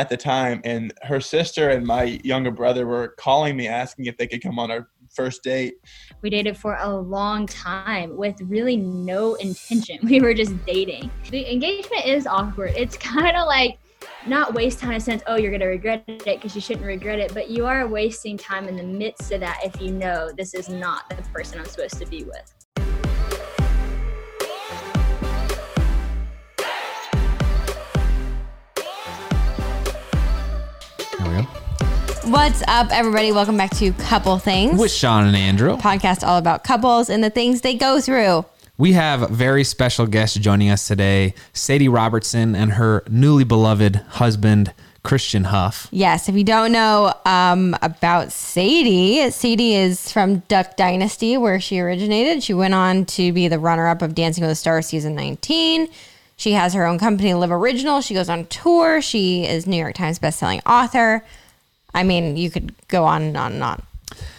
at the time, and her sister and my younger brother were calling me asking if they could come on our first date. We dated for a long time with really no intention. We were just dating. The engagement is awkward. It's kind of like not waste time in a sense, oh, you're going to regret it because you shouldn't regret it, but you are wasting time in the midst of that if you know this is not the person I'm supposed to be with. What's up, everybody? Welcome back to Couple Things, With Shawn and Andrew. podcast all about couples and the things they go through. We have very special guests joining us today, Sadie Robertson and her newly beloved husband, Christian Huff. Yes, if you don't know um, about Sadie, Sadie is from Duck Dynasty, where she originated. She went on to be the runner up of Dancing with the Stars season 19. She has her own company, Live Original. She goes on tour. She is New York Times bestselling author. I mean, you could go on and on and on.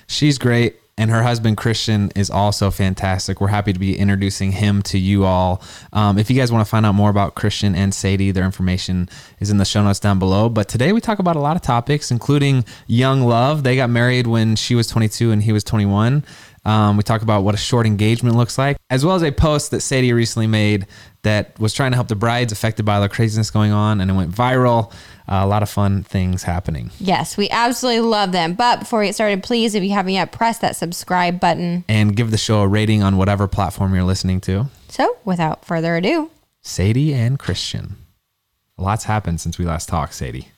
She's great. And her husband, Christian, is also fantastic. We're happy to be introducing him to you all. Um, if you guys want to find out more about Christian and Sadie, their information is in the show notes down below. But today we talk about a lot of topics, including young love. They got married when she was 22 and he was 21. Um, we talk about what a short engagement looks like, as well as a post that Sadie recently made that was trying to help the brides affected by the craziness going on, and it went viral. Uh, a lot of fun things happening. Yes, we absolutely love them. But before we get started, please, if you haven't yet, press that subscribe button. And give the show a rating on whatever platform you're listening to. So, without further ado, Sadie and Christian. A lot's happened since we last talked, Sadie.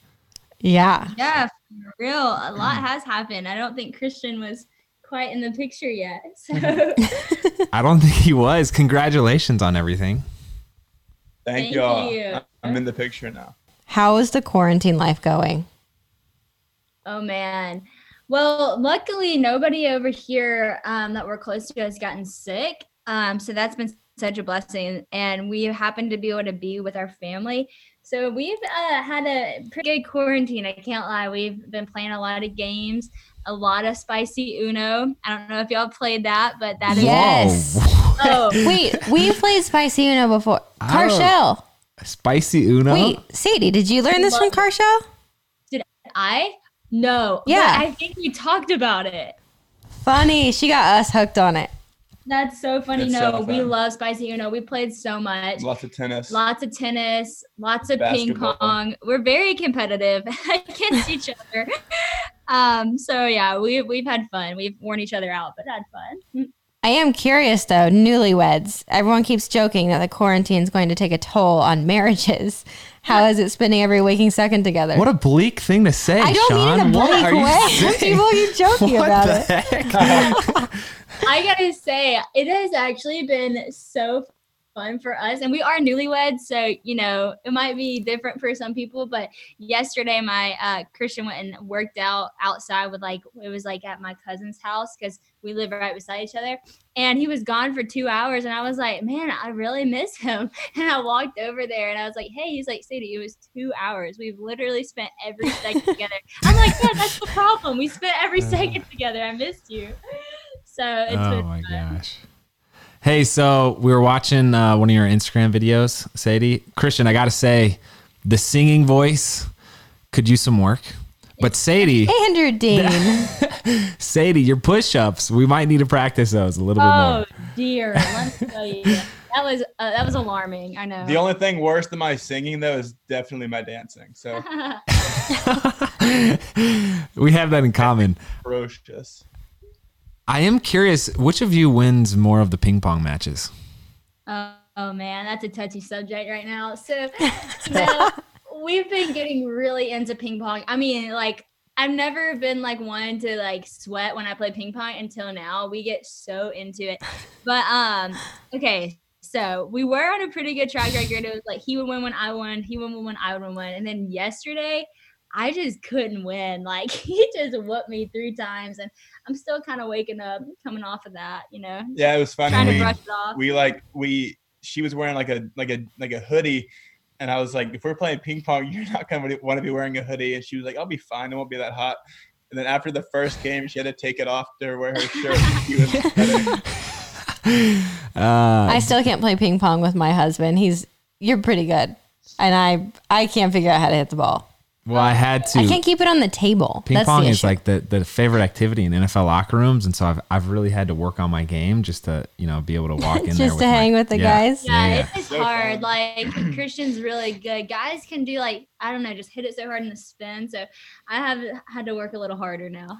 yeah. Yeah, for real. A lot has happened. I don't think Christian was quite in the picture yet. So I don't think he was. Congratulations on everything. Thank, Thank y'all. you. I'm in the picture now. How is the quarantine life going? Oh man. Well, luckily nobody over here um, that we're close to has gotten sick. Um, so that's been such a blessing, and we happen to be able to be with our family. So we've uh, had a pretty good quarantine. I can't lie. We've been playing a lot of games, a lot of spicy Uno. I don't know if y'all played that, but that is Yes. Oh Wait, we played Spicy Uno before. I don't- Carshell. Spicy Uno. Wait, Sadie, did you learn this from Carshell? Did I no. but Yeah. I think we talked about it. Funny. She got us hooked on it. That's so funny. It's no, so we love spicy Uno. We played so much. Lots of tennis. lots of tennis, lots of ping pong. We're very competitive against each other. Um, so yeah, we we've had fun. We've worn each other out, but had fun. I am curious though, newlyweds. Everyone keeps joking that the quarantine is going to take a toll on marriages. How is it spending every waking second together? What a bleak thing to say, I don't Shawn. mean in a What bleak are you way. saying? People keep joking What about the it. I gotta say, it has actually been so fun for us, and we are newlyweds, so you know it might be different for some people. But yesterday, my uh, Christian went and worked out outside with like it was like at my cousin's house because we live right beside each other, and he was gone for two hours, and I was like, man, I really miss him. And I walked over there, and I was like, hey, he's like, Sadie, it was two hours. We've literally spent every second together. I'm like, yeah, that's the problem. We spent every second together. I missed you. So it's oh my fun. gosh. Hey, so we were watching uh, one of your Instagram videos, Sadie. Christian, I got to say, the singing voice could use some work. But Sadie, Andrew Dean. Sadie, your push-ups, we might need to practice those a little bit more. Oh dear, let me tell you, that was uh, that was alarming. I know. The only thing worse than my singing though is definitely my dancing. So we have that in common. ferocious. I am curious, which of you wins more of the ping pong matches? oh, oh, man, that's a touchy subject right now. So, so we've been getting really into ping pong. I mean, like I've never been like one to like sweat when I play ping pong until now. We get so into it. But um, okay. So we were on a pretty good track record. It was like he would win when I won, he would win when I would win. And then yesterday, I just couldn't win. Like he just whooped me three times, and I'm still kind of waking up, coming off of that. You know, Yeah, it was funny. trying to We, brush it off. we like we she was wearing like a like a like a hoodie and I was like, if we're playing ping pong, you're not gonna want to be wearing a hoodie. And she was like, I'll be fine. It won't be that hot. And then after the first game, she had to take it off to wear her shirt. She was better. Uh, I still can't play ping pong with my husband. He's you're pretty good. And I I can't figure out how to hit the ball. Well, I had to. I can't keep it on the table. Ping That's pong the is issue. like the, the favorite activity in NFL locker rooms, and so I've I've really had to work on my game just to you know be able to walk in Just there to with my- hang with the Yeah. guys? Yeah, Yeah, it is So hard. fun. Like Christian's really good. Guys can do like I don't know, just hit it so hard in the spin. So I have had to work a little harder now.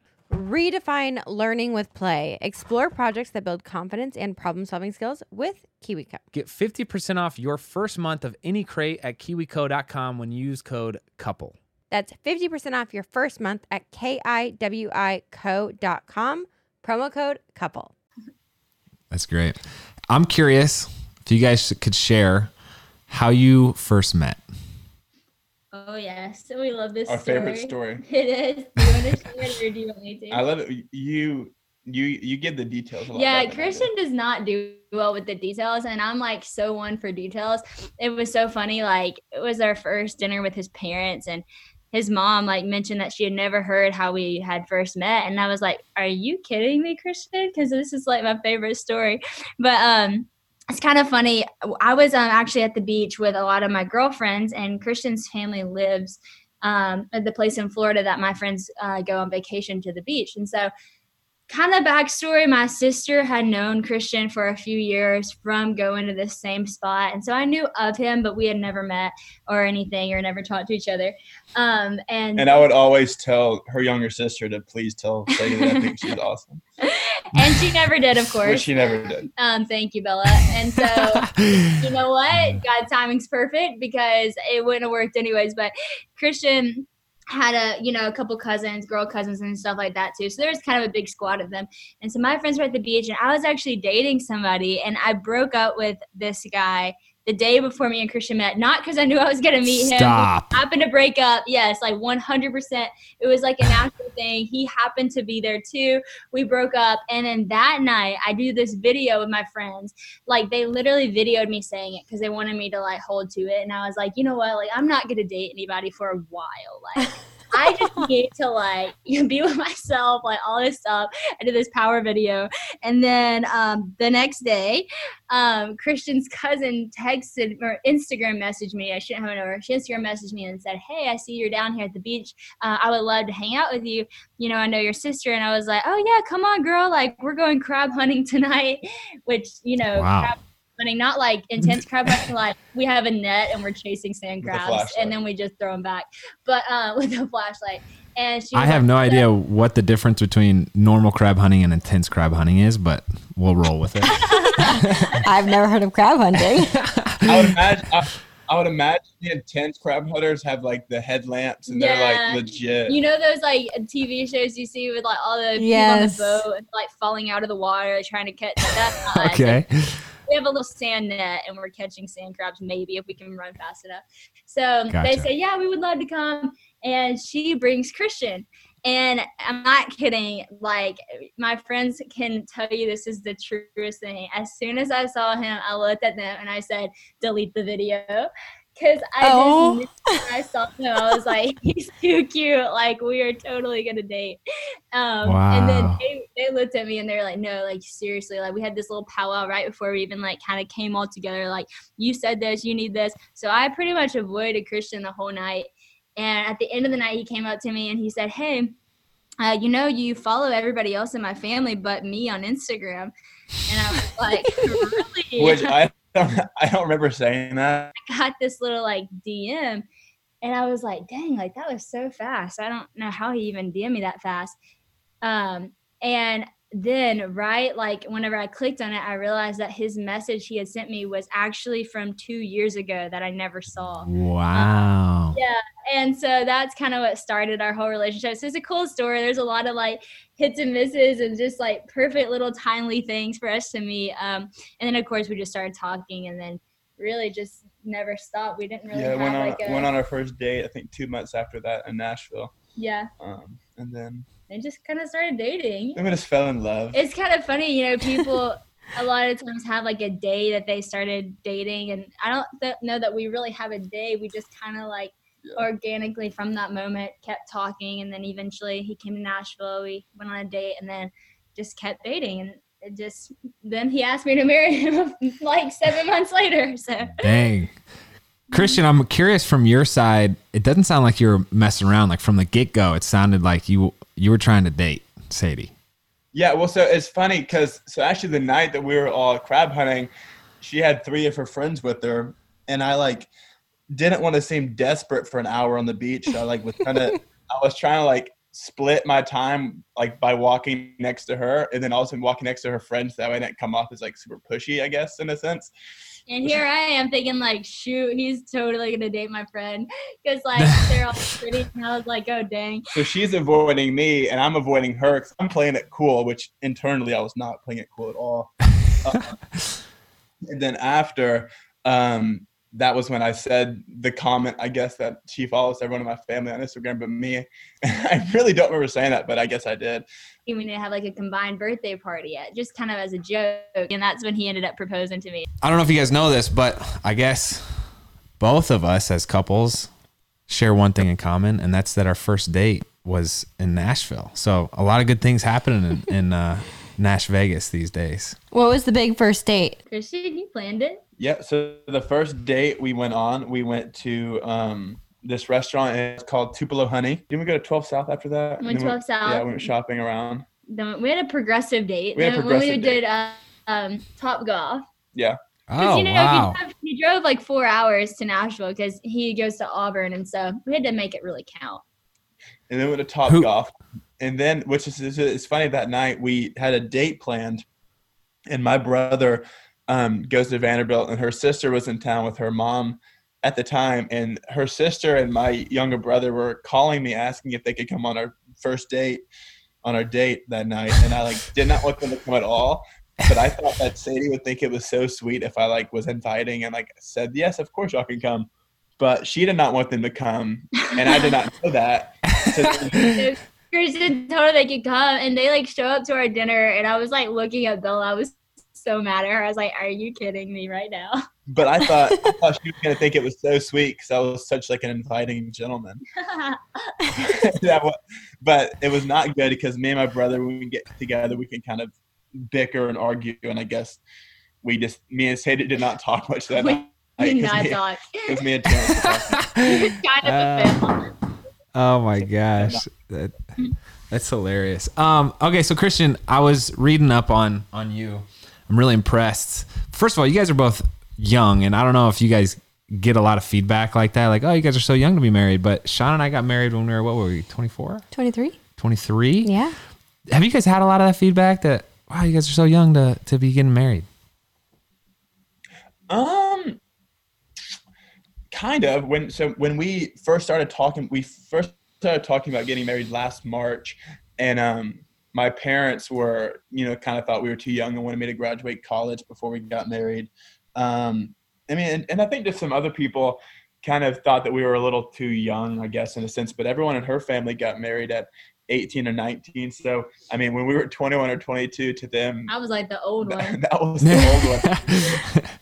Redefine learning with play. Explore projects that build confidence and problem solving skills with KiwiCo. Get 50% off your first month of any crate at kiwico.com when you use code COUPLE. That's 50% off your first month at kiwico.com. Promo code couple. That's great. I'm curious if you guys could share how you first met. Oh yes, we love this. Our story. favorite story. It is. Do you want to share it or do you want me to? I love it. You you you give the details. A lot yeah, better than do. Christian does not do well with the details, and I'm like so one for details. It was so funny. Like it was our first dinner with his parents, and his mom like mentioned that she had never heard how we had first met, and I was like, "Are you kidding me, Christian? Because this is like my favorite story." But um, it's kind of funny. I was um, actually at the beach with a lot of my girlfriends, and Christian's family lives um, at the place in Florida that my friends uh, go on vacation to the beach, and so kind of backstory my sister had known christian for a few years from going to this same spot and so i knew of him but we had never met or anything or never talked to each other um and And I would always tell her younger sister to please tell Sadie that I think she's awesome, and she never did of which course. she never did. um thank you bella. And so you know what? God's timing's perfect because it wouldn't have worked anyways. But christian had a you know a couple cousins girl cousins and stuff like that too. So there was kind of a big squad of them. And so my friends were at the beach and i was actually dating somebody and i broke up with this guy the day before me and christian met not because i knew i was going to meet him. Stop. happened to break up. Yes like 100% it was like a natural thing. He happened to be there too. We broke up and then that night i do this video with my friends. Like they literally videoed me saying it because they wanted me to like hold to it and i was like you know what? Like i'm not gonna date anybody for a while. Like I just need to like be with myself, like all this stuff. I did this power video, and then um, the next day, um, Christian's cousin texted or Instagram messaged me. I shouldn't have known her. She Instagram messaged me and said, "Hey, I see you're down here at the beach. Uh, I would love to hang out with you. You know, I know your sister." And I was like, "Oh yeah, come on, girl. Like we're going crab hunting tonight." Which you know, Wow. crab hunting, not like intense crab hunting. Like we have a net and we're chasing sand crabs, and then we just throw them back. But uh, with a flashlight. And she I have like, no "Yeah." idea what the difference between normal crab hunting and intense crab hunting is, but we'll roll with it. I've never heard of crab hunting. I would imagine. I, I would imagine the intense crab hunters have like the headlamps and they're like legit. You know those like TV shows you see with like all the people Yes. on the boat and like falling out of the water trying to catch. that. okay. us. We have a little sand net and we're catching sand crabs maybe if we can run fast enough. So they say, yeah, we would love to come. And she brings Christian. And I'm not kidding. Like my friends can tell you this is the truest thing. As soon as I saw him, I looked at them and I said, delete the video. Cause I Oh. just when I saw him, I was like, he's too cute. Like we are totally gonna date. Um, and then they, they looked at me and they were like, no, like seriously, like we had this little powwow right before we even like kind of came all together. Like you said this, you need this. So I pretty much avoided Christian the whole night. And at the end of the night, he came up to me and he said, hey, uh, you know, you follow everybody else in my family but me on Instagram. And I was like, really? Which I don't, I don't remember saying that. I got this little like DM and I was like, dang, like that was so fast. I don't know how he even DM'd me that fast. Um, and then right like whenever I clicked on it, I realized that his message he had sent me was actually from two years ago that I never saw. Wow. Yeah. And so that's kind of what started our whole relationship. So it's a cool story. There's a lot of like hits and misses and just like perfect little timely things for us to meet. Um, and then of course we just started talking and then really just never stopped. We didn't really yeah, have went on like a went on our first date. I think two months after that in Nashville. yeah. Um, and then And just kind of started dating. then we just fell in love. It's kind of funny, you know, people a lot of times have like a day that they started dating and I don't th- know that we really have a day. We just kind of like Yeah. organically from that moment kept talking and then eventually he came to Nashville. We went on a date and then just kept dating and it just then he asked me to marry him like 7 months later. So Dang. Christian, I'm curious from your side. It doesn't sound like you were messing around. Like from the get go, it sounded like you you were trying to date Sadie. Yeah, well, so it's funny because so actually the night that we were all crab hunting, she had three of her friends with her, and I like didn't want to seem desperate for an hour on the beach. I like was kind of I was trying to like split my time like by walking next to her and then also walking next to her friends that way I didn't come off as like super pushy, I guess, in a sense. And here I am thinking like, shoot, he's totally gonna date my friend because like they're all pretty. And I was like, oh dang. So she's avoiding me and I'm avoiding her because I'm playing it cool, which internally I was not playing it cool at all. Uh, and then after, um, that was when I said the comment, I guess, that she follows everyone in my family on Instagram but me. I really don't remember saying that, but I guess I did. We didn't have like a combined birthday party yet, just kind of as a joke. And that's when he ended up proposing to me. I don't know if you guys know this, but I guess both of us as couples share one thing in common, and that's that our first date was in Nashville. So a lot of good things happening in, in uh, Nash Vegas these days. What was the big first date? Christian, you planned it. Yeah. So the first date we went on, we went to um, this restaurant. It's called Tupelo Honey. Didn't we go to 12 South after that? We went And then 12 South. Yeah, we went shopping around. Then we had a progressive date. We had a Then when we progressive did uh, um, Top Golf. Yeah. Oh you know, wow! he, drove, he drove like four hours to Nashville because he goes to Auburn, and so we had to make it really count. and then we went to Top Who- Golf, and then which is is- it's funny that night we had a date planned, and my brother um, goes to Vanderbilt, and her sister was in town with her mom at the time, and her sister and my younger brother were calling me asking if they could come on our first date on our date that night, and I like did not want them to come at all. But I thought that Sadie would think it was so sweet if I like was inviting and like said yes, of course y'all can come. But she did not want them to come, and I did not know that. So Kristen told her they could come, and they like show up to our dinner, and I was like looking at Bella. I was so mad at her. I was like, "Are you kidding me right now?" But I thought, I thought she was gonna think it was so sweet because I was such like an inviting gentleman. that was, but it was not good because me and my brother, when we get together, we can kind of bicker and argue, and I guess we just me and Sadie did not talk much that We night. did 'cause not me, talk. 'cause me and Terrence were talking. It's kind of a fail. Oh my gosh, that, that's hilarious. Um, okay, so Christian, I was reading up on on you. I'm really impressed. First of all, you guys are both young, and I don't know if you guys get a lot of feedback like that, like, oh, you guys are so young to be married. But Shawn and I got married when we were what were we, 24, 23? 23? Yeah. Have you guys had a lot of that feedback that wow, you guys are so young to to be getting married? Um, kind of. When so when we first started talking, we first started talking about getting married last March, and um, my parents were, you know, kind of thought we were too young and wanted me to graduate college before we got married. Um, I mean, and, and I think just some other people kind of thought that we were a little too young, I guess, in a sense. But everyone in her family got married at 18 or 19. So I mean, when we were 21 or 22, to them, I was like the old one. that was the old one.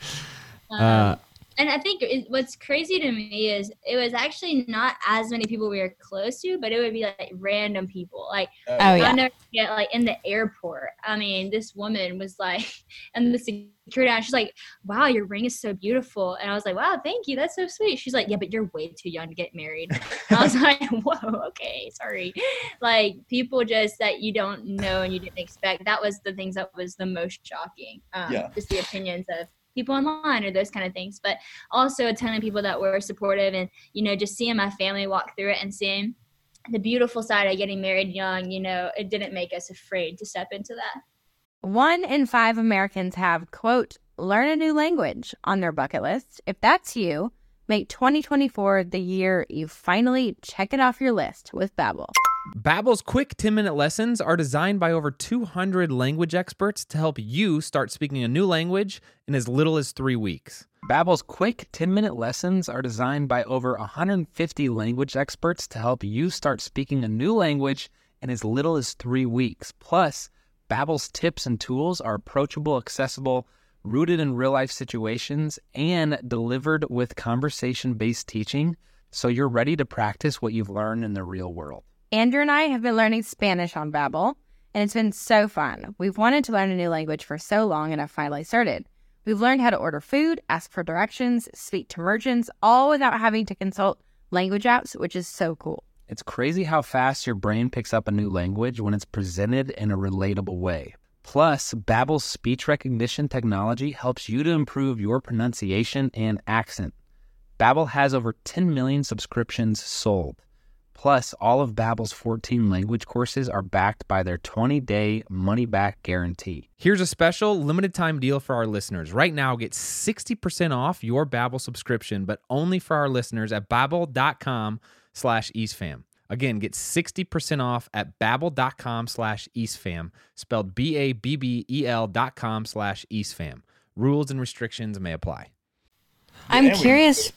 Um, Uh, and I think it, what's crazy to me is it was actually not as many people we were close to, but it would be like random people. Like Oh, yeah. Never forget, like in the airport. I mean, this woman was like, and the security, she's like, "Wow, your ring is so beautiful." And I was like, "Wow, thank you, that's so sweet." She's like, "Yeah, but you're way too young to get married." And I was like, "Whoa, okay, sorry." Like people just that you don't know and you didn't expect. That was the things that was the most shocking. Um, Yeah. Just the opinions of people online or those kind of things, but also a ton of people that were supportive and you know just seeing my family walk through it and seeing the beautiful side of getting married young, you know, it didn't make us afraid to step into that. One in five Americans have, quote, learn a new language on their bucket list. If that's you, make 2024 the year you finally check it off your list with Babbel. Babbel's quick 10-minute lessons are designed by over 200 language experts to help you start speaking a new language in as little as 3 weeks. Babbel's quick 10-minute lessons are designed by over 150 language experts to help you start speaking a new language in as little as 3 weeks. Plus, Babbel's tips and tools are approachable, accessible, rooted in real-life situations, and delivered with conversation-based teaching, so you're ready to practice what you've learned in the real world. Andrew and I have been learning Spanish on Babbel, and it's been so fun. We've wanted to learn a new language for so long, and I've finally started. We've learned how to order food, ask for directions, speak to merchants, all without having to consult language apps, which is so cool. It's crazy how fast your brain picks up a new language when it's presented in a relatable way. Plus, Babbel's speech recognition technology helps you to improve your pronunciation and accent. Babbel has over 10 million subscriptions sold. Plus, all of Babbel's 14 language courses are backed by their 20-day money-back guarantee. Here's a special limited time deal for our listeners. Right now, get 60% off your Babbel subscription, but only for our listeners at babbel.com slash eastfam. Again, get 60% off at babbel.com slash eastfam, spelled B-A-B-B-E-L dot com slash eastfam. Rules and restrictions may apply. I'm Yeah, we- curious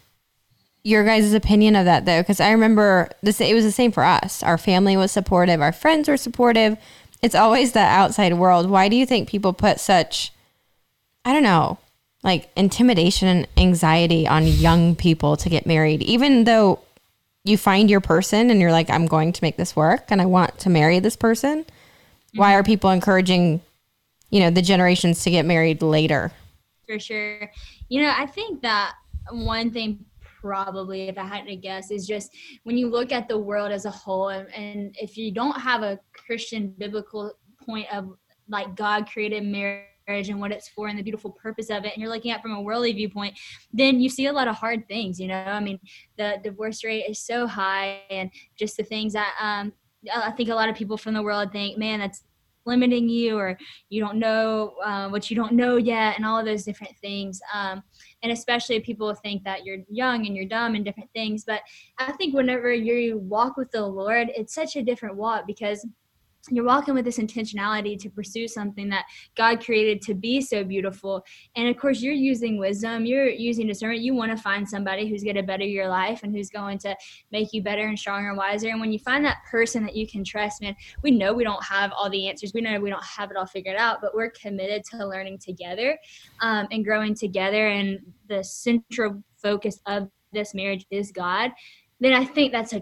your guys' opinion of that though, because I remember this. It was the same for us. Our family was supportive. Our friends were supportive. It's always the outside world. Why do you think people put such, I don't know, like intimidation and anxiety on young people to get married, even though you find your person and you're like, I'm going to make this work and I want to marry this person? Why mm-hmm. are people encouraging, you know, the generations to get married later? for sure. You know, I think that one thing probably if I had to guess is just when you look at the world as a whole and, if you don't have a Christian biblical point of like God created marriage and what it's for and the beautiful purpose of it and you're looking at from a worldly viewpoint then you see a lot of hard things you know? I mean the divorce rate is so high and just the things that um i think a lot of people from the world think man that's limiting you or you don't know uh, what you don't know yet and all of those different things. Um, and especially people think that you're young and you're dumb and different things but i think whenever you walk with the lord it's such a different walk because you're walking with this intentionality to pursue something that God created to be so beautiful. And of course, you're using wisdom, you're using discernment. You want to find somebody who's going to better your life and who's going to make you better and stronger and wiser. And when you find that person that you can trust, man, we know we don't have all the answers. We know we don't have it all figured out, but we're committed to learning together um, and growing together. And the central focus of this marriage is God. Then I think that's a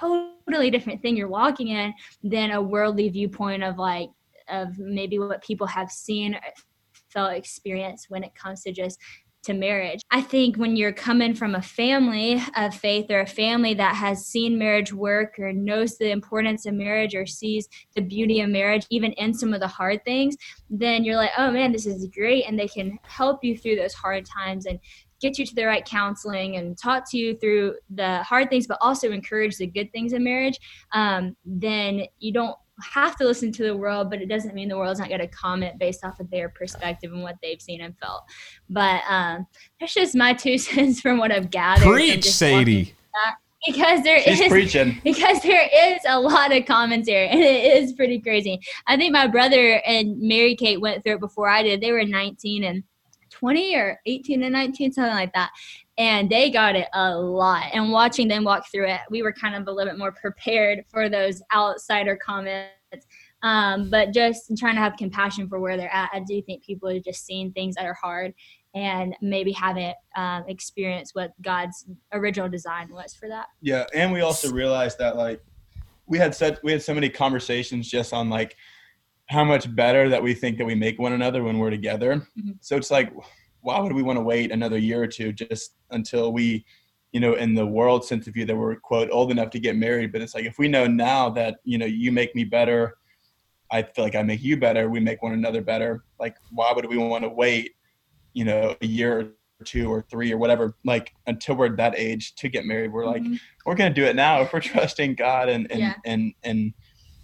totally different thing you're walking in than a worldly viewpoint of like of maybe what people have seen felt experience when it comes to just to marriage. I think when you're coming from a family of faith or a family that has seen marriage work or knows the importance of marriage or sees the beauty of marriage, even in some of the hard things, then you're like, oh man, this is great. And they can help you through those hard times and get you to the right counseling and talk to you through the hard things, but also encourage the good things in marriage, um, then you don't have to listen to the world, but it doesn't mean the world's not going to comment based off of their perspective and what they've seen and felt. But um, that's just my two cents from what I've gathered. Preach, Sadie. Because there She's is- preaching. because there is a lot of commentary and it is pretty crazy. I think my brother and Mary Kate went through it before I did. They were 19 and 20 or 18 and 19, something like that. And they got it a lot. And watching them walk through it, we were kind of a little bit more prepared for those outsider comments. Um, but just trying to have compassion for where they're at. I do think people are just seeing things that are hard and maybe haven't um, experienced what God's original design was for that. Yeah, and we also realized that like we had such we had so many conversations just on like how much better that we think that we make one another when we're together. Mm-hmm. So it's like, why would we want to wait another year or two just until we, you know, in the world sense of view that we're quote old enough to get married? But it's like if we know now that you know you make me better, I feel like I make you better. We make one another better. Like why would we want to wait, you know, a year or two or three or whatever, like until we're that age to get married? We're like, Mhm. we're gonna do it now if we're trusting God and and Yeah. and and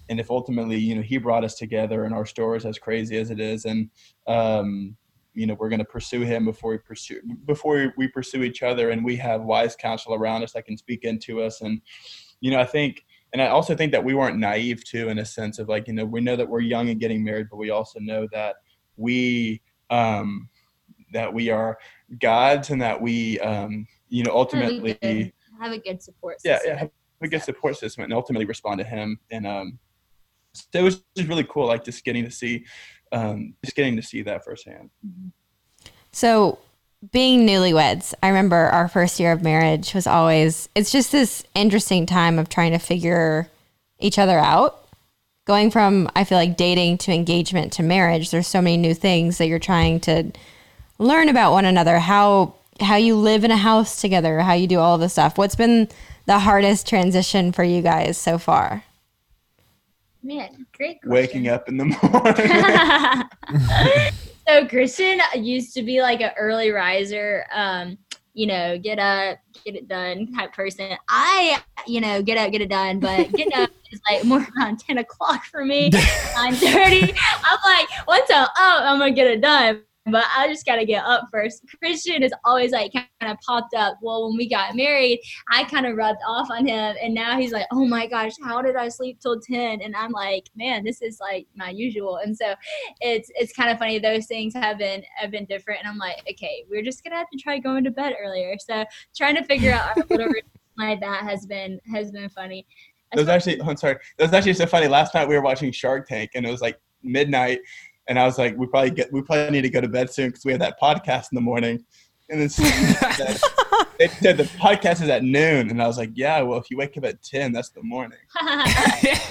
and if ultimately you know He brought us together and our story is as crazy as it is, and um, you know we're gonna pursue Him before we pursue before we pursue each other, and we have wise counsel around us that can speak into us, and you know I think. And I also think that we weren't naive too, in a sense of like, you know, we know that we're young and getting married, but we also know that we um, that we are God's and that we, um, you know, Have a ultimately, good- have a good support yeah, system. yeah, have a good support system and ultimately respond to him. And um, so it was just really cool, like just getting to see, um, just getting to see that firsthand. So, being newlyweds, I remember our first year of marriage was always, it's just this interesting time of trying to figure each other out. Going from, I feel like, dating to engagement to marriage, there's so many new things that you're trying to learn about one another, how how you live in a house together, how you do all of this stuff. What's been the hardest transition for you guys so far? Man, great. Waking up in the morning. so Christian used to be like an early riser, um, you know, get up, get it done type person. I, you know, get up, get it done, but getting up is like more around 10 o'clock for me, 9 30. I'm like, what's up? Oh, I'm gonna get it done. But I just gotta get up first. Christian is always like kind of popped up. Well, when we got married, I kind of rubbed off on him, and now he's like, "Oh my gosh, how did I sleep till 10? And I'm like, "Man, this is like my usual." And so it's it's kind of funny those things have been have been different and i'm like okay we're just gonna have to try going to bed earlier so trying to figure out our little routine like that has been has been funny It was actually, I'm sorry, that was actually so funny. Last night we were watching Shark Tank and it was like midnight. And I was like, we probably get, we probably need to go to bed soon because we have that podcast in the morning. And then said, they said the podcast is at noon. And I was like, yeah, well, if you wake up at 10, that's the morning.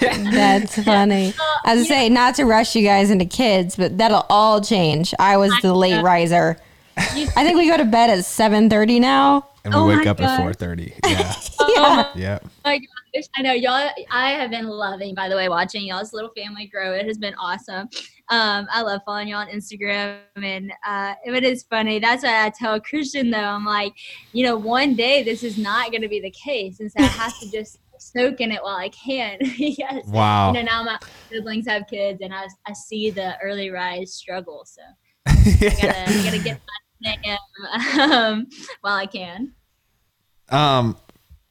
That's funny. As I say, not to rush you guys into kids, but that'll all change. I was the late riser. I think we go to bed at seven thirty now. and we Oh wake my up at God. 4.30 yeah Oh yeah my gosh, I know y'all. I have been loving, by the way, watching y'all's little family grow. It has been awesome. Um, I love following y'all on Instagram, and uh, it is funny. That's why I tell Christian though, I'm like, you know, one day this is not going to be the case, and so I have to just soak in it while I can. yes. wow You know, now my siblings have kids, and I I see the early rise struggle. So I gotta gotta get my name, um, while I can. Um,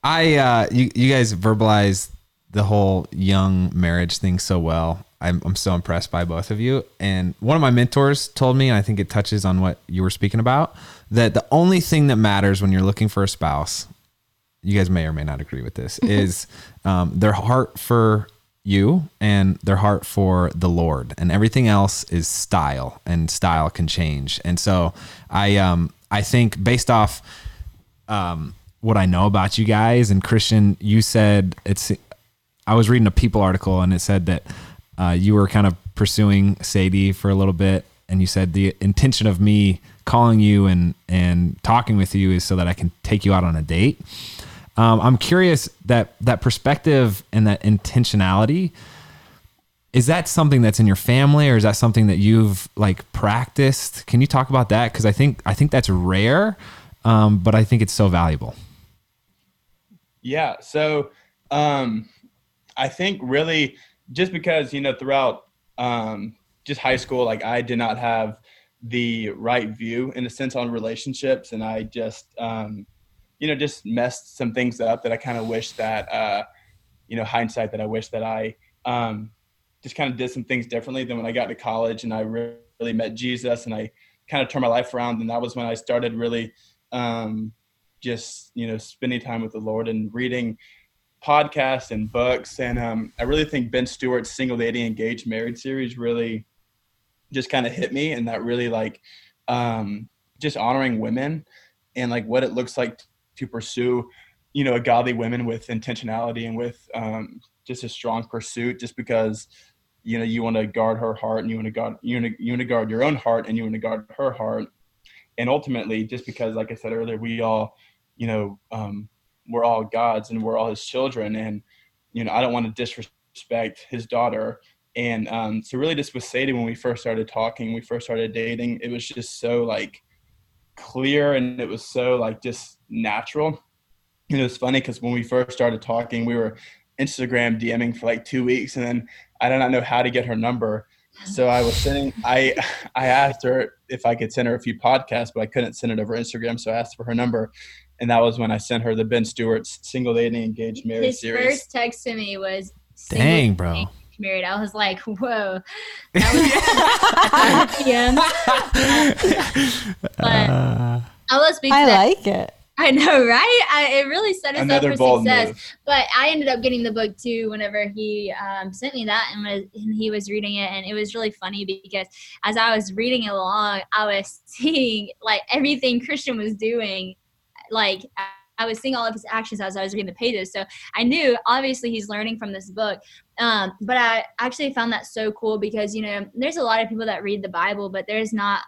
I uh, you you guys verbalize the whole young marriage thing so well. I'm I'm so impressed by both of you. And one of my mentors told me, and I think it touches on what you were speaking about, that the only thing that matters when you're looking for a spouse, you guys may or may not agree with this, is um, their heart for you and their heart for the Lord, and everything else is style, and style can change. And so I um I think based off um, what I know about you guys. And Christian, you said it's. I was reading a People article and it said that uh, you were kind of pursuing Sadie for a little bit, and you said the intention of me calling you and and talking with you is so that I can take you out on a date. Um, I'm curious that that perspective and that intentionality is that something that's in your family or is that something that you've like practiced can you talk about that because i think i think that's rare um, but i think it's so valuable Yeah. So um, I think really just because, you know, throughout um, just high school, like I did not have the right view in a sense on relationships. And I just, um, you know, just messed some things up that I kind of wish that, uh, you know, hindsight that I wish that I um, just kind of did some things differently than when I got to college and I re- really met Jesus and I kind of turned my life around. And that was when I started really um, just, you know, spending time with the Lord and reading podcasts and books. And um, I really think Ben Stuart's Single Dating Engaged Married series really just kind of hit me and that really like um, just honoring women and like what it looks like to pursue you know a godly women with intentionality and with um, just a strong pursuit just because you know you want to guard her heart and you want to guard you want to, you want to guard your own heart and you want to guard her heart and ultimately just because like i said earlier we all you know um, we're all gods and we're all his children. And you know i don't want to disrespect his daughter. And um, so really just with sadie when we first started talking we first started dating. It was just so like clear and it was so like just natural. And it was funny because when we first started talking we were instagram dming for like two weeks and then i did not know how to get her number. So i was sending i i asked her if i could send her a few podcasts but i couldn't send it over instagram so i asked for her number and that was when i sent her the ben stuart's single dating engaged married His series first text to me was Dang, bro. Married. I was like, whoa. That was yeah. but Uh, I will speak to I like it. I know, right? I, it really set us another up for success. move But I ended up getting the book too whenever he um, sent me that and, was, and he was reading it. And it was really funny because as I was reading it along, I was seeing like everything Christian was doing. Like I- was seeing all of his actions as I was reading the pages. So I knew obviously he's learning from this book. Um, but I actually found that so cool because, you know, there's a lot of people that read the Bible, but there's not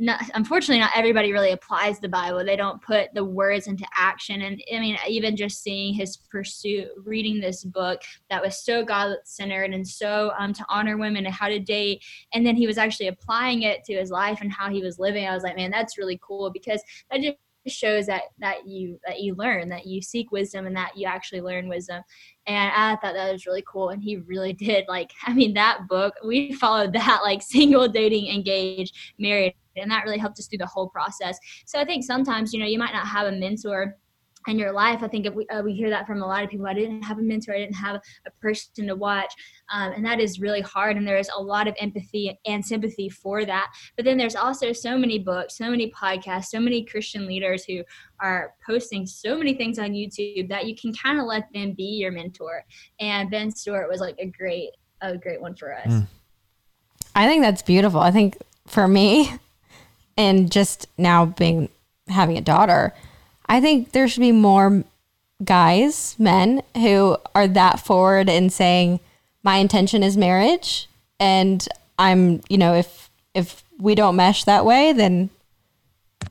not, unfortunately not everybody really applies the bible they don't put the words into action and i mean even just seeing his pursuit reading this book that was so god centered and so um, to honor women and how to date and then he was actually applying it to his life and how he was living i was like man that's really cool because that just shows that that you that you learn that you seek wisdom and that you actually learn wisdom. And i thought that was really cool and he really did like i mean that book we followed that like single dating engaged married and that really helped us through the whole process. So i think sometimes you know you might not have a mentor in your life i think if we, uh, we hear that from a lot of people i didn't have a mentor i didn't have a person to watch um, and that is really hard and there is a lot of empathy and sympathy for that but then there's also so many books so many podcasts so many christian leaders who are posting so many things on youtube that you can kind of let them be your mentor and ben stuart was like a great a great one for us Mm. I think that's beautiful. I think for me, and just now being having a daughter, I think there should be more guys, men who are that forward in saying, "My intention is marriage," and I'm, you know, if if we don't mesh that way, then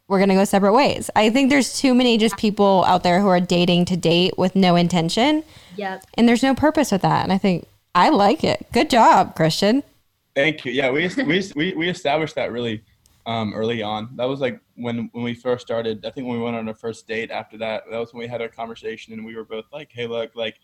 we're gonna go separate ways. I think there's too many just people out there who are dating to date with no intention, yep and there's no purpose with that. And I think I like it. Good job, Christian. Thank you. Yeah, we we we, we established that really um, early on. That was like when when we first started. I think when we went on our first date. After that, that was when we had our conversation, and we were both like, "Hey, look, like,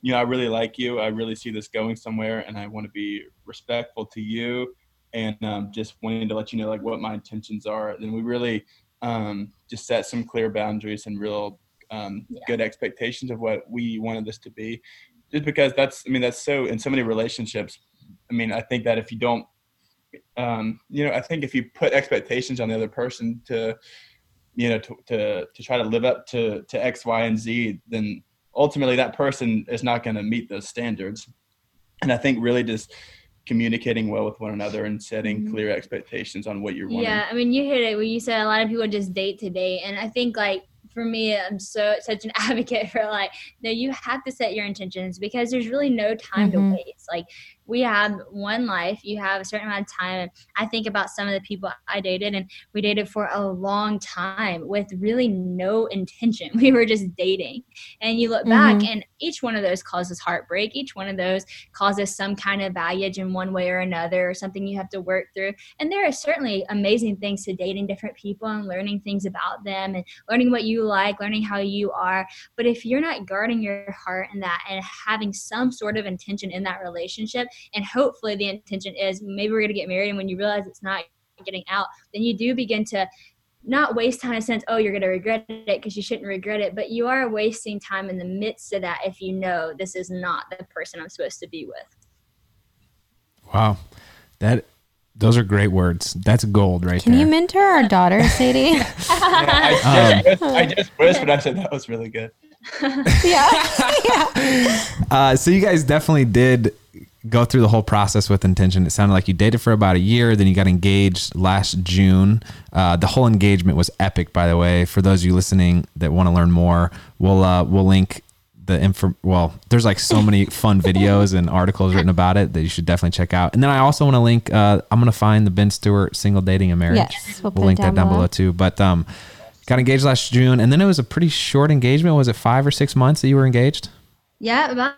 you know, I really like you. I really see this going somewhere, and I want to be respectful to you, and um, just wanting to let you know like what my intentions are." Then we really um, just set some clear boundaries and real um, Yeah. good expectations of what we wanted this to be. Just because that's, I mean, that's so in so many relationships. I mean, I think that if you don't, um, you know, I think if you put expectations on the other person to, you know, to, to, to try to live up to, to X, Y, and Z, then ultimately that person is not going to meet those standards. And I think really just communicating well with one another and setting Mhm. clear expectations on what you're wanting. Yeah, I mean, you hit it when you said a lot of people just date to date, and I think like for me, I'm so such an advocate for like, no, you have to set your intentions because there's really no time Mhm. to waste. Like we have one life, you have a certain amount of time. And I think about some of the people I dated, and we dated for a long time with really no intention. We were just dating, and you look back, mm-hmm. and each one of those causes heartbreak. Each one of those causes some kind of baggage in one way or another, or something you have to work through. And there are certainly amazing things to dating different people and learning things about them and learning what you like, learning how you are. But if you're not guarding your heart in that and having some sort of intention in that relationship, and hopefully the intention is maybe we're going to get married, and when you realize it's not getting out, then you do begin to not waste time in a sense, oh, you're going to regret it because you shouldn't regret it, but you are wasting time in the midst of that if you know this is not the person I'm supposed to be with. Wow. That Those are great words. That's gold right Can there. you mentor our daughter, Sadie? Yeah, I, just, I just whispered. I said that was really good. yeah. yeah. Uh, so you guys definitely did go through the whole process with intention. It sounded like you dated for about a year, then you got engaged last June. Uh, the whole engagement was epic, by the way. For those of you listening that want to learn more, we'll uh, we'll link the info. Well, there's like so many fun videos and articles written about it that you should definitely check out. And then I also want to link. Uh, I'm gonna find the Ben Stuart single dating and marriage. Yes, we'll it link down that down below. below too. But um, got engaged last June, and then it was a pretty short engagement. Was it five or six months that you were engaged? Yeah, about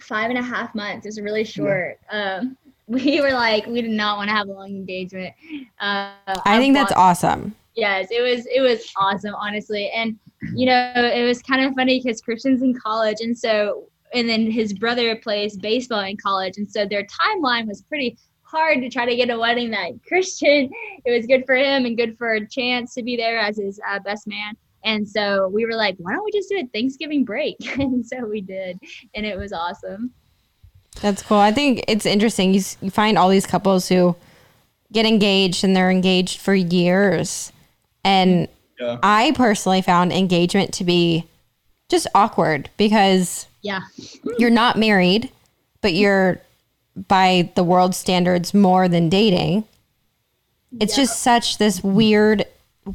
five and a half months. It was really short. Um, we were like, we did not want to have a long engagement. Uh, I think that's awesome. yes it was it was awesome honestly and you know it was kind of funny because christian's in college and so and then his brother plays baseball in college and so their timeline was pretty hard to try to get a wedding that christian it was good for him and good for a chance to be there as his uh, best man and so we were like why don't we just do a thanksgiving break and so we did and it was awesome That's cool. I think it's interesting. You, you find all these couples who get engaged and they're engaged for years. And Yeah. I personally found engagement to be just awkward because yeah you're not married, but you're by the world standards more than dating. It's just such this weird,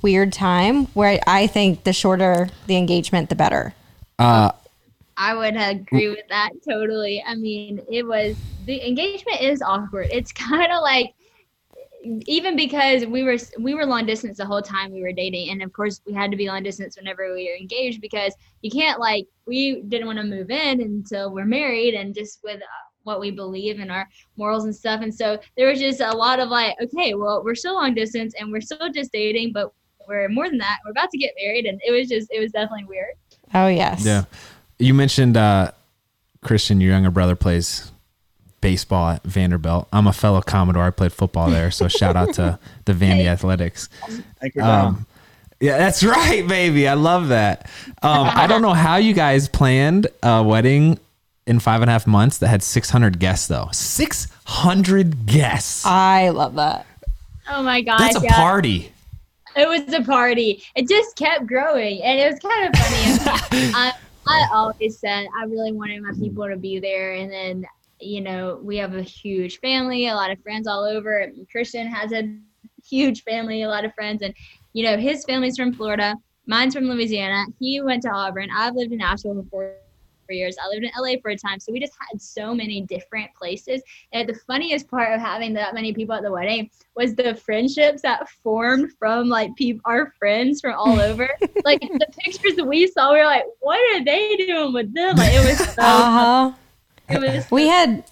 weird time where I think the shorter the engagement, the better. Uh, I would agree with that totally. I mean, it was the engagement is awkward. It's kind of like even because we were we were long distance the whole time we were dating, and of course we had to be long distance whenever we were engaged because you can't like we didn't want to move in until we're married and just with. What we believe and our morals and stuff and so there was just a lot of like okay well we're still long distance and we're still just dating but we're more than that we're about to get married and it was just it was definitely weird Oh, yes. Yeah. You mentioned uh, Christian, your younger brother plays baseball at Vanderbilt. I'm a fellow Commodore. I played football there. So shout out to the Vandy Athletics. Thank you. Um, yeah, that's right, baby. I love that. Um, I don't know how you guys planned a wedding in five and a half months that had 600 guests, though. 600 guests. I love that. oh my gosh That's a yeah. party. it was a party. It just kept growing, and it was kind of funny. I, I always said I really wanted my people to be there, and then you know we have a huge family, a lot of friends all over. Christian has a huge family, a lot of friends, and you know his family's from Florida, mine's from Louisiana. He went to Auburn. I've lived in Nashville for four years. I lived in LA for a time, so we just had so many different places. And the funniest part of having that many people at the wedding was the friendships that formed from like peop our friends from all over. like the pictures that we saw, we were like, "What are they doing with them?" Like it was so. Uh huh. it was We had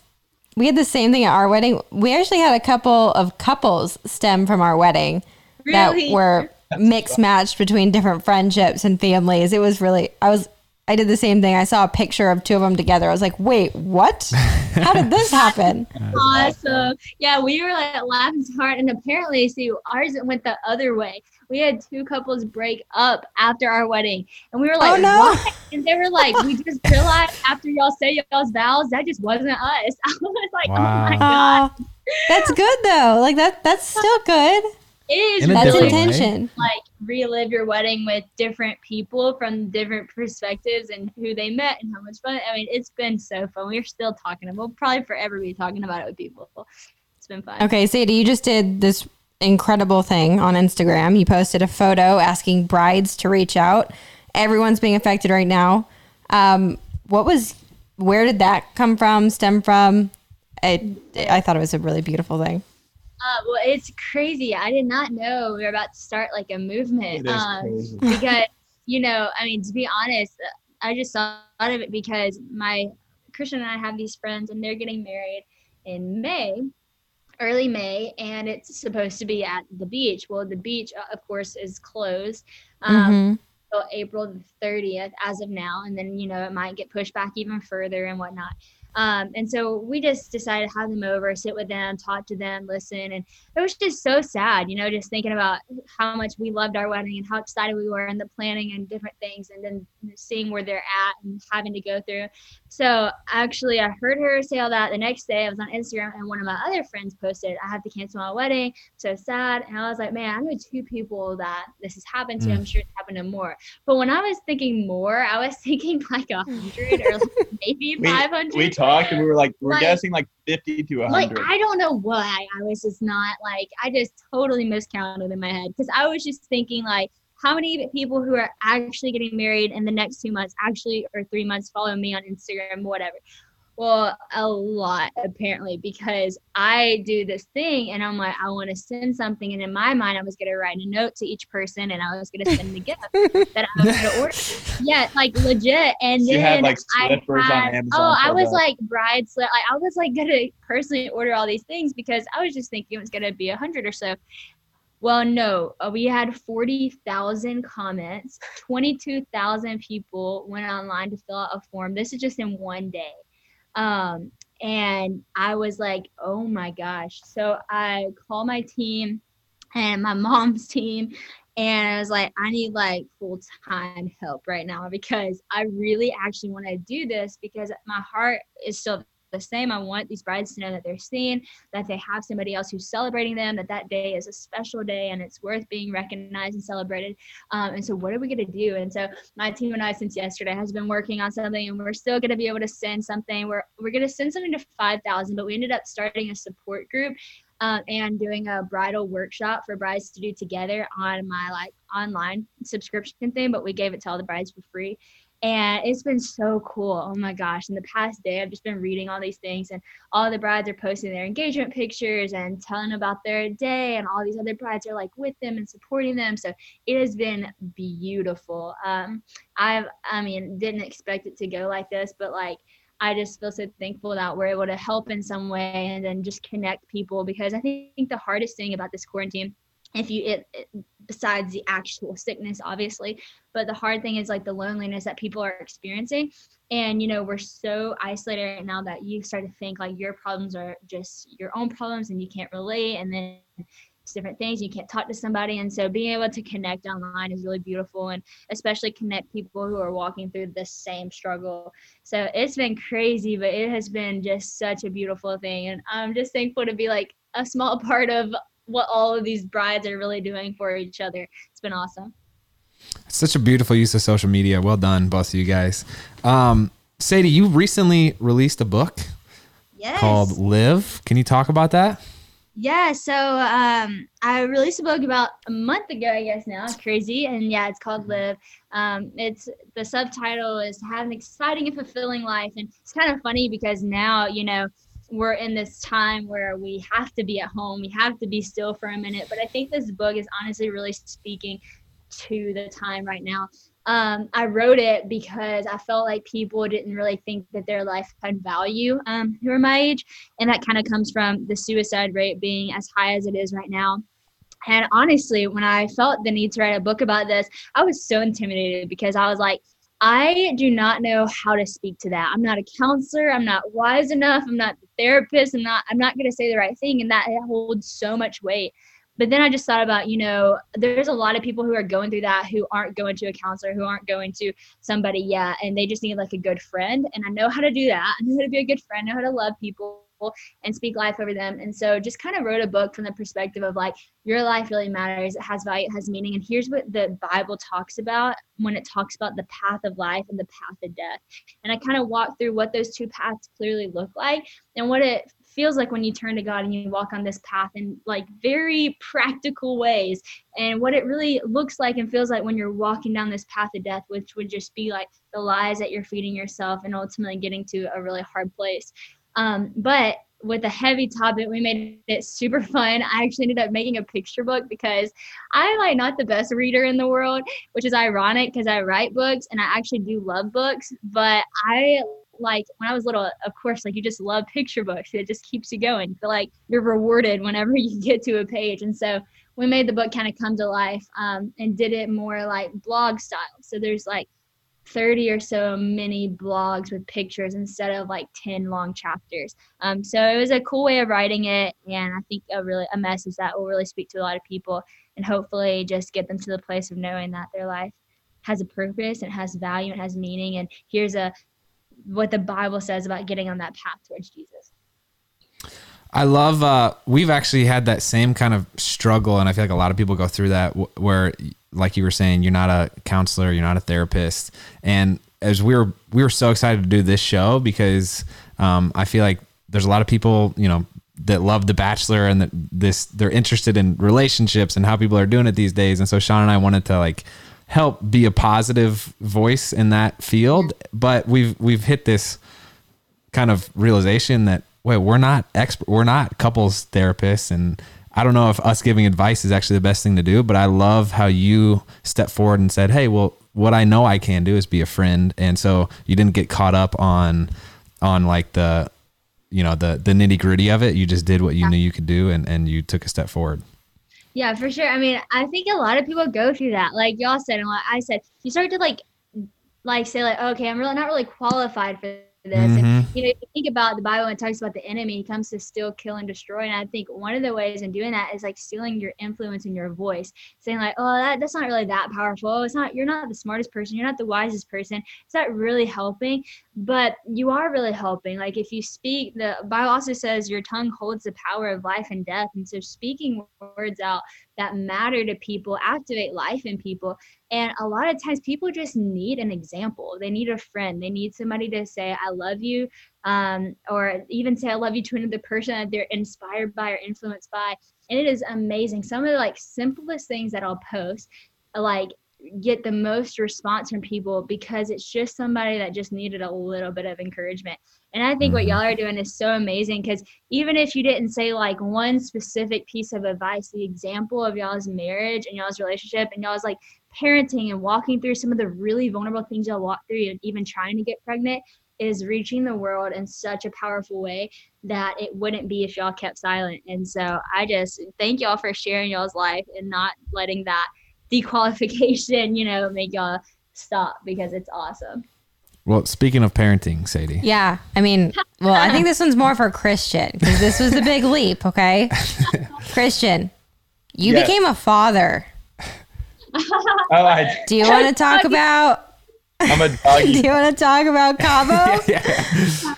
we had the same thing at our wedding. We actually had a couple of couples stem from our wedding really that were mixed matched between different friendships and families. It was really I was I did the same thing. I saw a picture of two of them together. I was like, "Wait, what? How did this happen?" awesome. Yeah, we were like laughing so hard, and apparently, see, ours went the other way. We had two couples break up after our wedding, and we were like, Oh, no. "Why?" And they were like, "We just realized after y'all say y'all's vows, that just wasn't us." I was like, "Oh my god, Uh, that's good though. Like that that's still good. It is That's really intention. like relive your wedding with different people from different perspectives and who they met and how much fun. I mean, it's been so fun. We're still talking. We'll probably forever be talking about it with people. It's been fun. Okay, Sadie, you just did this incredible thing on Instagram. You posted a photo asking brides to reach out. Everyone's being affected right now. Um, what was, where did that come from, stem from? I, I thought it was a really beautiful thing. Uh, well, it's crazy. I did not know we were about to start like a movement. It is Um, crazy. because you know, I mean, to be honest, I just thought of it because my Christian and I have these friends, and they're getting married in May, early May, and it's supposed to be at the beach. Well, the beach, uh, of course, is closed. Um, Mhm. until April the 30th as of now. And then, you know, it might get pushed back even further and whatnot. Um, and so we just decided to have them over, sit with them, talk to them, listen. And it was just so sad, you know, just thinking about how much we loved our wedding and how excited we were and the planning and different things, and then seeing where they're at and having to go through. So actually, I heard her say all that the next day. I was on Instagram, and one of my other friends posted, I have to cancel my wedding. So sad. And I was like, man, I know two people that this has happened to. Mm. I'm sure it's happened to more. But when I was thinking more, I was thinking like a hundred or like maybe We- five hundred. We talked and we were like, we're Like- guessing like 50 to 100. like I don't know why I was just not like I just totally miscounted in my head because I was just thinking like how many people who are actually getting married in the next two months actually or three months follow me on Instagram whatever. Well, a lot apparently because I do this thing and I'm like I want to send something and in my mind I was gonna write a note to each person and I was gonna send the gift that I was gonna order. Yeah, like legit. And then had, like, I had- Oh, I was that. like bride slip. Like I was like gonna personally order all these things because I was just thinking it was gonna be a hundred or so. Well, no, uh, we had 40,000 comments. 22,000 people went online to fill out a form. This is just in one day. Um, and I was like, oh my gosh. So I called my team and my mom's team and I was like, I need like full time help right now because I really actually want to do this because my heart is still the same. I want these brides to know that they're seen, that they have somebody else who's celebrating them, that that day is a special day and it's worth being recognized and celebrated. Um, and so, what are we going to do? And so, my team and I, since yesterday, has been working on something, and we're still going to be able to send something. We're we're going to send something to five thousand, but we ended up starting a support group um, and doing a bridal workshop for brides to do together on my like online subscription thing. But we gave it to all the brides for free and it's been so cool. Oh my gosh. In the past day, I've just been reading all these things, and all the brides are posting their engagement pictures and telling about their day, and all these other brides are like with them and supporting them. So it has been beautiful. Um, I've, I mean, didn't expect it to go like this, but like, I just feel so thankful that we're able to help in some way and then just connect people because I think the hardest thing about this quarantine if you it, it besides the actual sickness obviously but the hard thing is like the loneliness that people are experiencing. And you know we're so isolated right now that you start to think like your problems are just your own problems and you can't relate and then different things you can't talk to somebody. And so being able to connect online is really beautiful and especially connect people who are walking through the same struggle. So it's been crazy but it has been just such a beautiful thing. And i'm just thankful to be like a small part of what all of these brides are really doing for each other it's been awesome Such a beautiful use of social media. Well done, both of you guys. Um, Sadie, you recently released a book yes called Live. Can you talk about that? Yeah, so um, I released a book about a month ago, I guess now. It's crazy, and yeah, it's called Live. Um, it's the subtitle is Have an Exciting and Fulfilling Life, and it's kind of funny because now you know we're in this time where we have to be at home, we have to be still for a minute. But I think this book is honestly really speaking to the time right now. Um, I wrote it because I felt like people didn't really think that their life had value um, who are my age and that kind of comes from the suicide rate being as high as it is right now and honestly when i felt the need to write a book about this i was so intimidated because i was like i do not know how to speak to that. I'm not a counselor. I'm not wise enough. I'm not the therapist. I'm not i'm not going to say the right thing and that holds so much weight. But then I just thought about, you know, there's a lot of people who are going through that who aren't going to a counselor, who aren't going to somebody yet, and they just need like a good friend. And I know how to do that. I know how to be a good friend, I know how to love people and speak life over them. And so just kind of wrote a book from the perspective of like, your life really matters. It has value, it has meaning. And here's what the Bible talks about when it talks about the path of life and the path of death. And I kind of walked through what those two paths clearly look like and what it feels like when you turn to God and you walk on this path in like very practical ways and what it really looks like and feels like when you're walking down this path of death which would just be like the lies that you're feeding yourself and ultimately getting to a really hard place um, but with a heavy topic we made it super fun i actually ended up making a picture book because i'm like not the best reader in the world which is ironic because i write books and i actually do love books but i like when I was little, of course, like you just love picture books. It just keeps you going. Feel like you're rewarded whenever you get to a page. And so we made the book kind of come to life um, and did it more like blog style. So there's like 30 or so mini blogs with pictures instead of like 10 long chapters. Um, so it was a cool way of writing it, and I think a really a message that will really speak to a lot of people, and hopefully just get them to the place of knowing that their life has a purpose and has value and has meaning, and here's a what the Bible says about getting on that path towards Jesus. I love. Uh, we've actually had that same kind of struggle, and I feel like a lot of people go through that. Where, like you were saying, you're not a counselor, you're not a therapist, and as we were, we were so excited to do this show because um, I feel like there's a lot of people, you know, that love The Bachelor and that this they're interested in relationships and how people are doing it these days. And so Shawn and I wanted to like help be a positive voice in that field, but we've we've hit this kind of realization that wait we're not expert we're not couples therapists. And i don't know if us giving advice is actually the best thing to do but i love how you stepped forward and said hey well what i know i can do is be a friend and so you didn't get caught up on on like the you know the the nitty gritty of it you just did what you knew you could do and and you took a step forward Yeah, for sure. I mean, I think a lot of people go through that. Like y'all said and what I said, you start to like like say like, okay, I'm really not really qualified for this. And Mhm. you know, if you think about the Bible and it talks about the enemy, he comes to steal, kill, and destroy. And I think one of the ways in doing that is like stealing your influence and your voice, saying like, oh, that, that's not really that powerful. It's not you're not the smartest person, you're not the wisest person. It's not really helping, but you are really helping. Like if you speak, the Bible also says your tongue holds the power of life and death. And so speaking words out that matter to people activate life in people. And a lot of times people just need an example. They need a friend. They need somebody to say, I love you, um, or even say, I love you to another person that they're inspired by or influenced by. And it is amazing. Some of the like simplest things that I'll post, like get the most response from people because it's just somebody that just needed a little bit of encouragement. And I think what Mhm. y'all are doing is so amazing because even if you didn't say like one specific piece of advice, the example of y'all's marriage and y'all's relationship and y'all's like parenting and walking through some of the really vulnerable things y'all walk through and even trying to get pregnant is reaching the world in such a powerful way that it wouldn't be if y'all kept silent. And so I just thank y'all for sharing y'all's life and not letting that dequalification, you know, make y'all stop because it's awesome. well speaking of parenting sadie Yeah. I mean, well, I think this one's more for Christian because this was the big leap, okay? Christian, you Yes. became a father. Oh, I, Do you want to talk about I'm a Do you want to talk about Cabo? Yeah,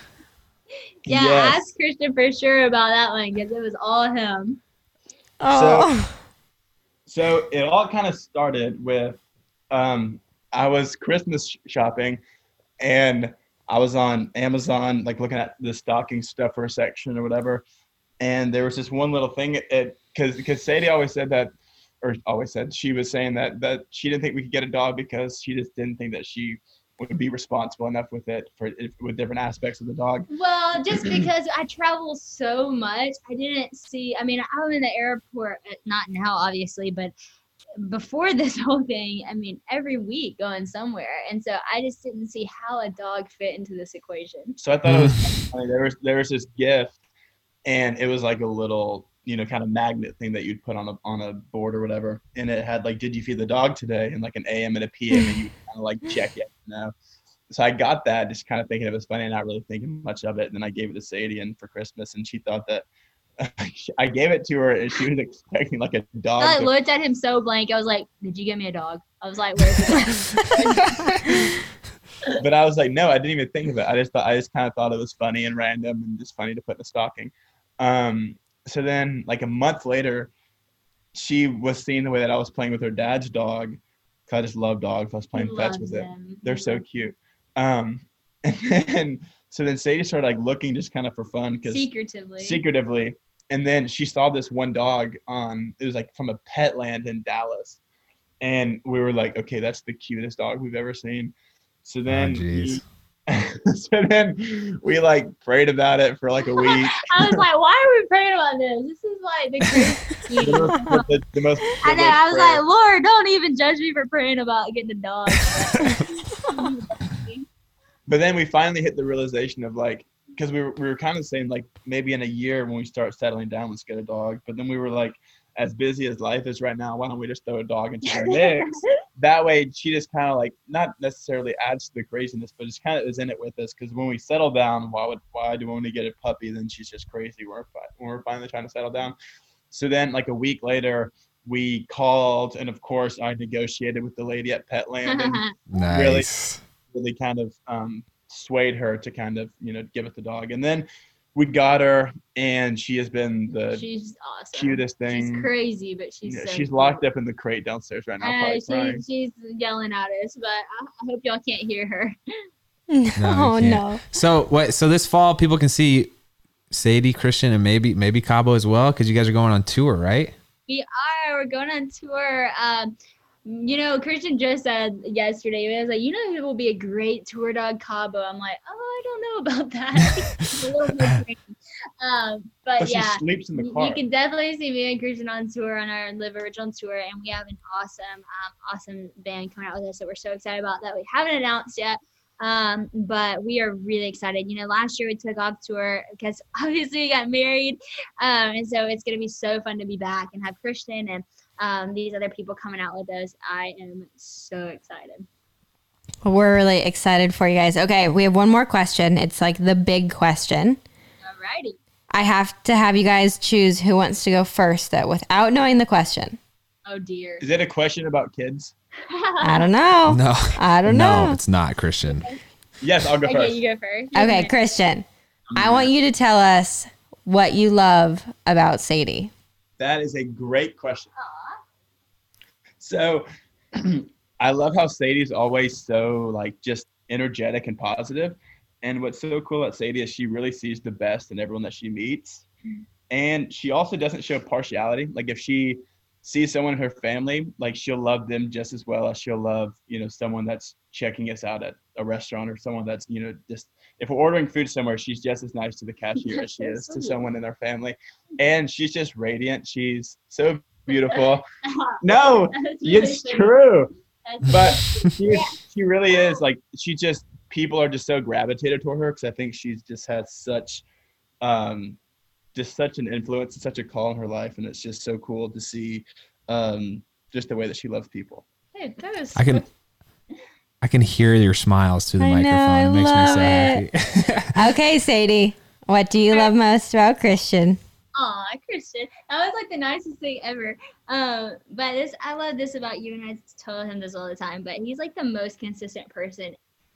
Yes. ask Christian for sure about that one because it was all him. Oh. So it all kind of started with um, I was Christmas shopping and I was on Amazon, like looking at the stocking stuffer section or whatever. And there was this one little thing, it because because Sadie always said that, or always said she was saying that that she didn't think we could get a dog because she just didn't think that she would be responsible enough with it for with different aspects of the dog. Well, just because I travel so much, I didn't see. I mean, I'm in the airport, uh, not now, obviously, but before this whole thing, I mean, every week going somewhere. And so I just didn't see how a dog fit into this equation. So I thought it was funny. There was there was this gift, and it was like a little you know kind of magnet thing that you'd put on a on a board or whatever, and it had like, did you feed the dog today? And like an AM and a PM, and you kind of like check it, you know. So I got that, just kind of thinking it was funny, and not really thinking much of it. And then I gave it to Sadie and for Christmas, and she thought that. I gave it to her, and she was expecting like a dog. I to- looked at him so blank. I was like, "Did you get me a dog?" I was like, "Where's the dog?" but I was like, no, I didn't even think of it. I just thought I just kind of thought it was funny and random and just funny to put in a stocking. Um, so then, like a month later, she was seeing the way that I was playing with her dad's dog because I just love dogs. I was playing He fetch loves with it. them. They're so cute. Um, and then so then Sadie started like looking just kind of for fun because secretively. secretively. And then she saw this one dog on it was like from a Petland in Dallas. And we were like, okay, that's the cutest dog we've ever seen. So then jeez. we, so then we like prayed about it for like a week. I was like, "Why are we praying about this? This is like the crazy." the most, the, the most I know. I was prayer. like, Lord, don't even judge me for praying about getting a dog. but then we finally hit the realization of like because we were, we were kind of saying like maybe in a year when we start settling down let's get a dog but then we were like as busy as life is right now, why don't we just throw a dog into the mix? that way, she just kind of like not necessarily adds to the craziness, but just kind of is in it with us. Because when we settle down, why would why do we want to get a puppy? Then she's just crazy. We're fi- when we're finally trying to settle down. So then, like a week later, we called, and of course, I negotiated with the lady at Petland and Nice. really kind of um, swayed her to kind of you know give it the dog. And then we got her, and she has been the she's awesome. cutest thing. She's crazy, but she's Yeah, so she's cute. locked up in the crate downstairs right now, Uh, probably she's, she's yelling at us, but I, I hope y'all can't hear her. No, can't. no. So what? So this fall, people can see Sadie, Christian, and maybe maybe Cabo as well, because you guys are going on tour, right? We are. We're going on tour. Um, you know, Christian just said yesterday, he was like, you know, it will be a great tour dog, Cabo. I'm like, oh, I don't know about that. It's a little bit crazy. um, but, But yeah. sleeps in the You- car. You can definitely see me and Christian on tour on our Live Original tour, and we have an awesome, um, awesome band coming out with us that we're so excited about that we haven't announced yet. Um, but we are really excited. You know, last year we took off tour because obviously we got married, um, and so it's gonna be so fun to be back and have Christian and um, these other people coming out with us. I am so excited. We're really excited for you guys. Okay, we have one more question. It's like the big question. Alrighty. I have to have you guys choose who wants to go first, though, without knowing the question. Oh dear. Is it a question about kids? I don't know. No, I don't no, know. No, it's not Christian. Yes, I'll go okay, first. you go first. You Okay, go Christian, I want you to tell us what you love about Sadie. That is a great question. So I love how Sadie's always so like just energetic and positive. And what's so cool about Sadie is she really sees the best in everyone that she meets. Mm-hmm. And she also doesn't show partiality. Like if she sees someone in her family, like she'll love them just as well as she'll love, you know, someone that's checking us out at a restaurant or someone that's, you know, just if we're ordering food somewhere, she's just as nice to the cashier as she is to someone in our family. Mm-hmm. And she's just radiant. She's so beautiful. No, it's true. But she, she really is like she just people are just so gravitated toward her because I think she's just had such um just such an influence and such a call in her life and it's just so cool to see um just the way that she loves people. Hey, that was I can I can hear your smiles through the I know, microphone. I it makes love me so happy. Okay, Sadie, what do you love most about Christian? Aw, Christian. That was like the nicest thing ever. Um, but this I love this about you, and I tell him this all the time, but he's like the most consistent person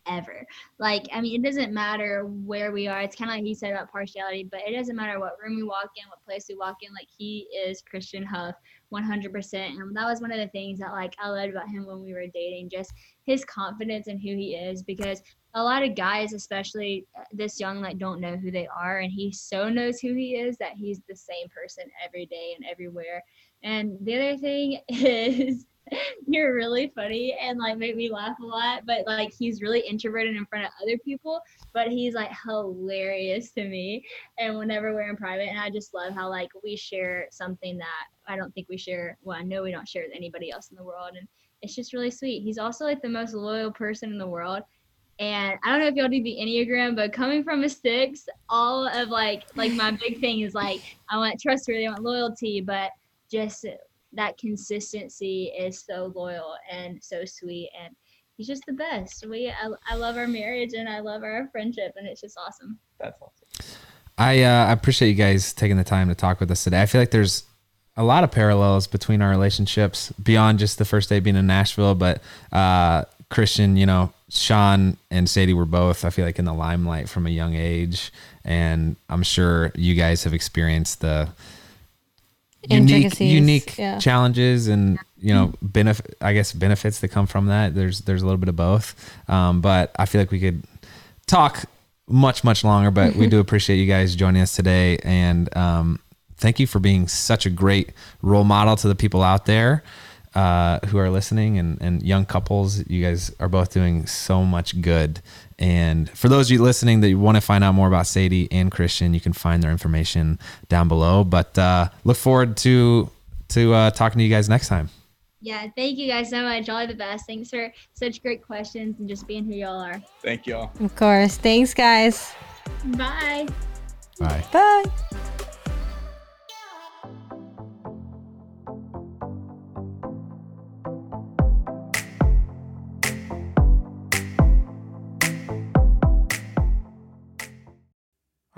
ever. Like, I mean, it doesn't matter where we are. It's kind of like he said about partiality, but it doesn't matter what room we walk in, what place we walk in. Like, he is Christian Huff 100%. And that was one of the things that, like, I loved about him when we were dating, just his confidence in who he is. Because a lot of guys, especially uh, this young, like, don't know who they are. And he so knows who he is that he's the same person every day and everywhere. And the other thing is, you're really funny and like make me laugh a lot but like he's really introverted in front of other people but he's like hilarious to me and whenever we're in private and i just love how like we share something that i don't think we share well i know we don't share with anybody else in the world and it's just really sweet he's also like the most loyal person in the world and I don't know if y'all do the Enneagram, but coming from a six, all of like like my big thing is like I want trustworthy, I want loyalty, but just that consistency is so loyal and so sweet and he's just the best we I, I love our marriage and i love our friendship and it's just awesome That's awesome. I uh, I appreciate you guys taking the time to talk with us today. I feel like there's a lot of parallels between our relationships beyond just the first day being in Nashville, but uh, Christian, you know, Shawn and Sadie were both, I feel like, in the limelight from a young age. And I'm sure you guys have experienced the unique, unique yeah. challenges and, you know, benefit, I guess, benefits that come from that. There's, there's a little bit of both. Um, but I feel like we could talk much, much longer, but we do appreciate you guys joining us today. And, um, thank you for being such a great role model to the people out there uh, who are listening and, and young couples. You guys are both doing so much good. And for those of you listening that want to find out more about Sadie and Christian, you can find their information down below. But uh, look forward to to uh, talking to you guys next time. yeah thank you guys so much y'all the best thanks for such great questions and just being who y'all are Thank y'all. Of course. Thanks, guys. bye Bye. Bye.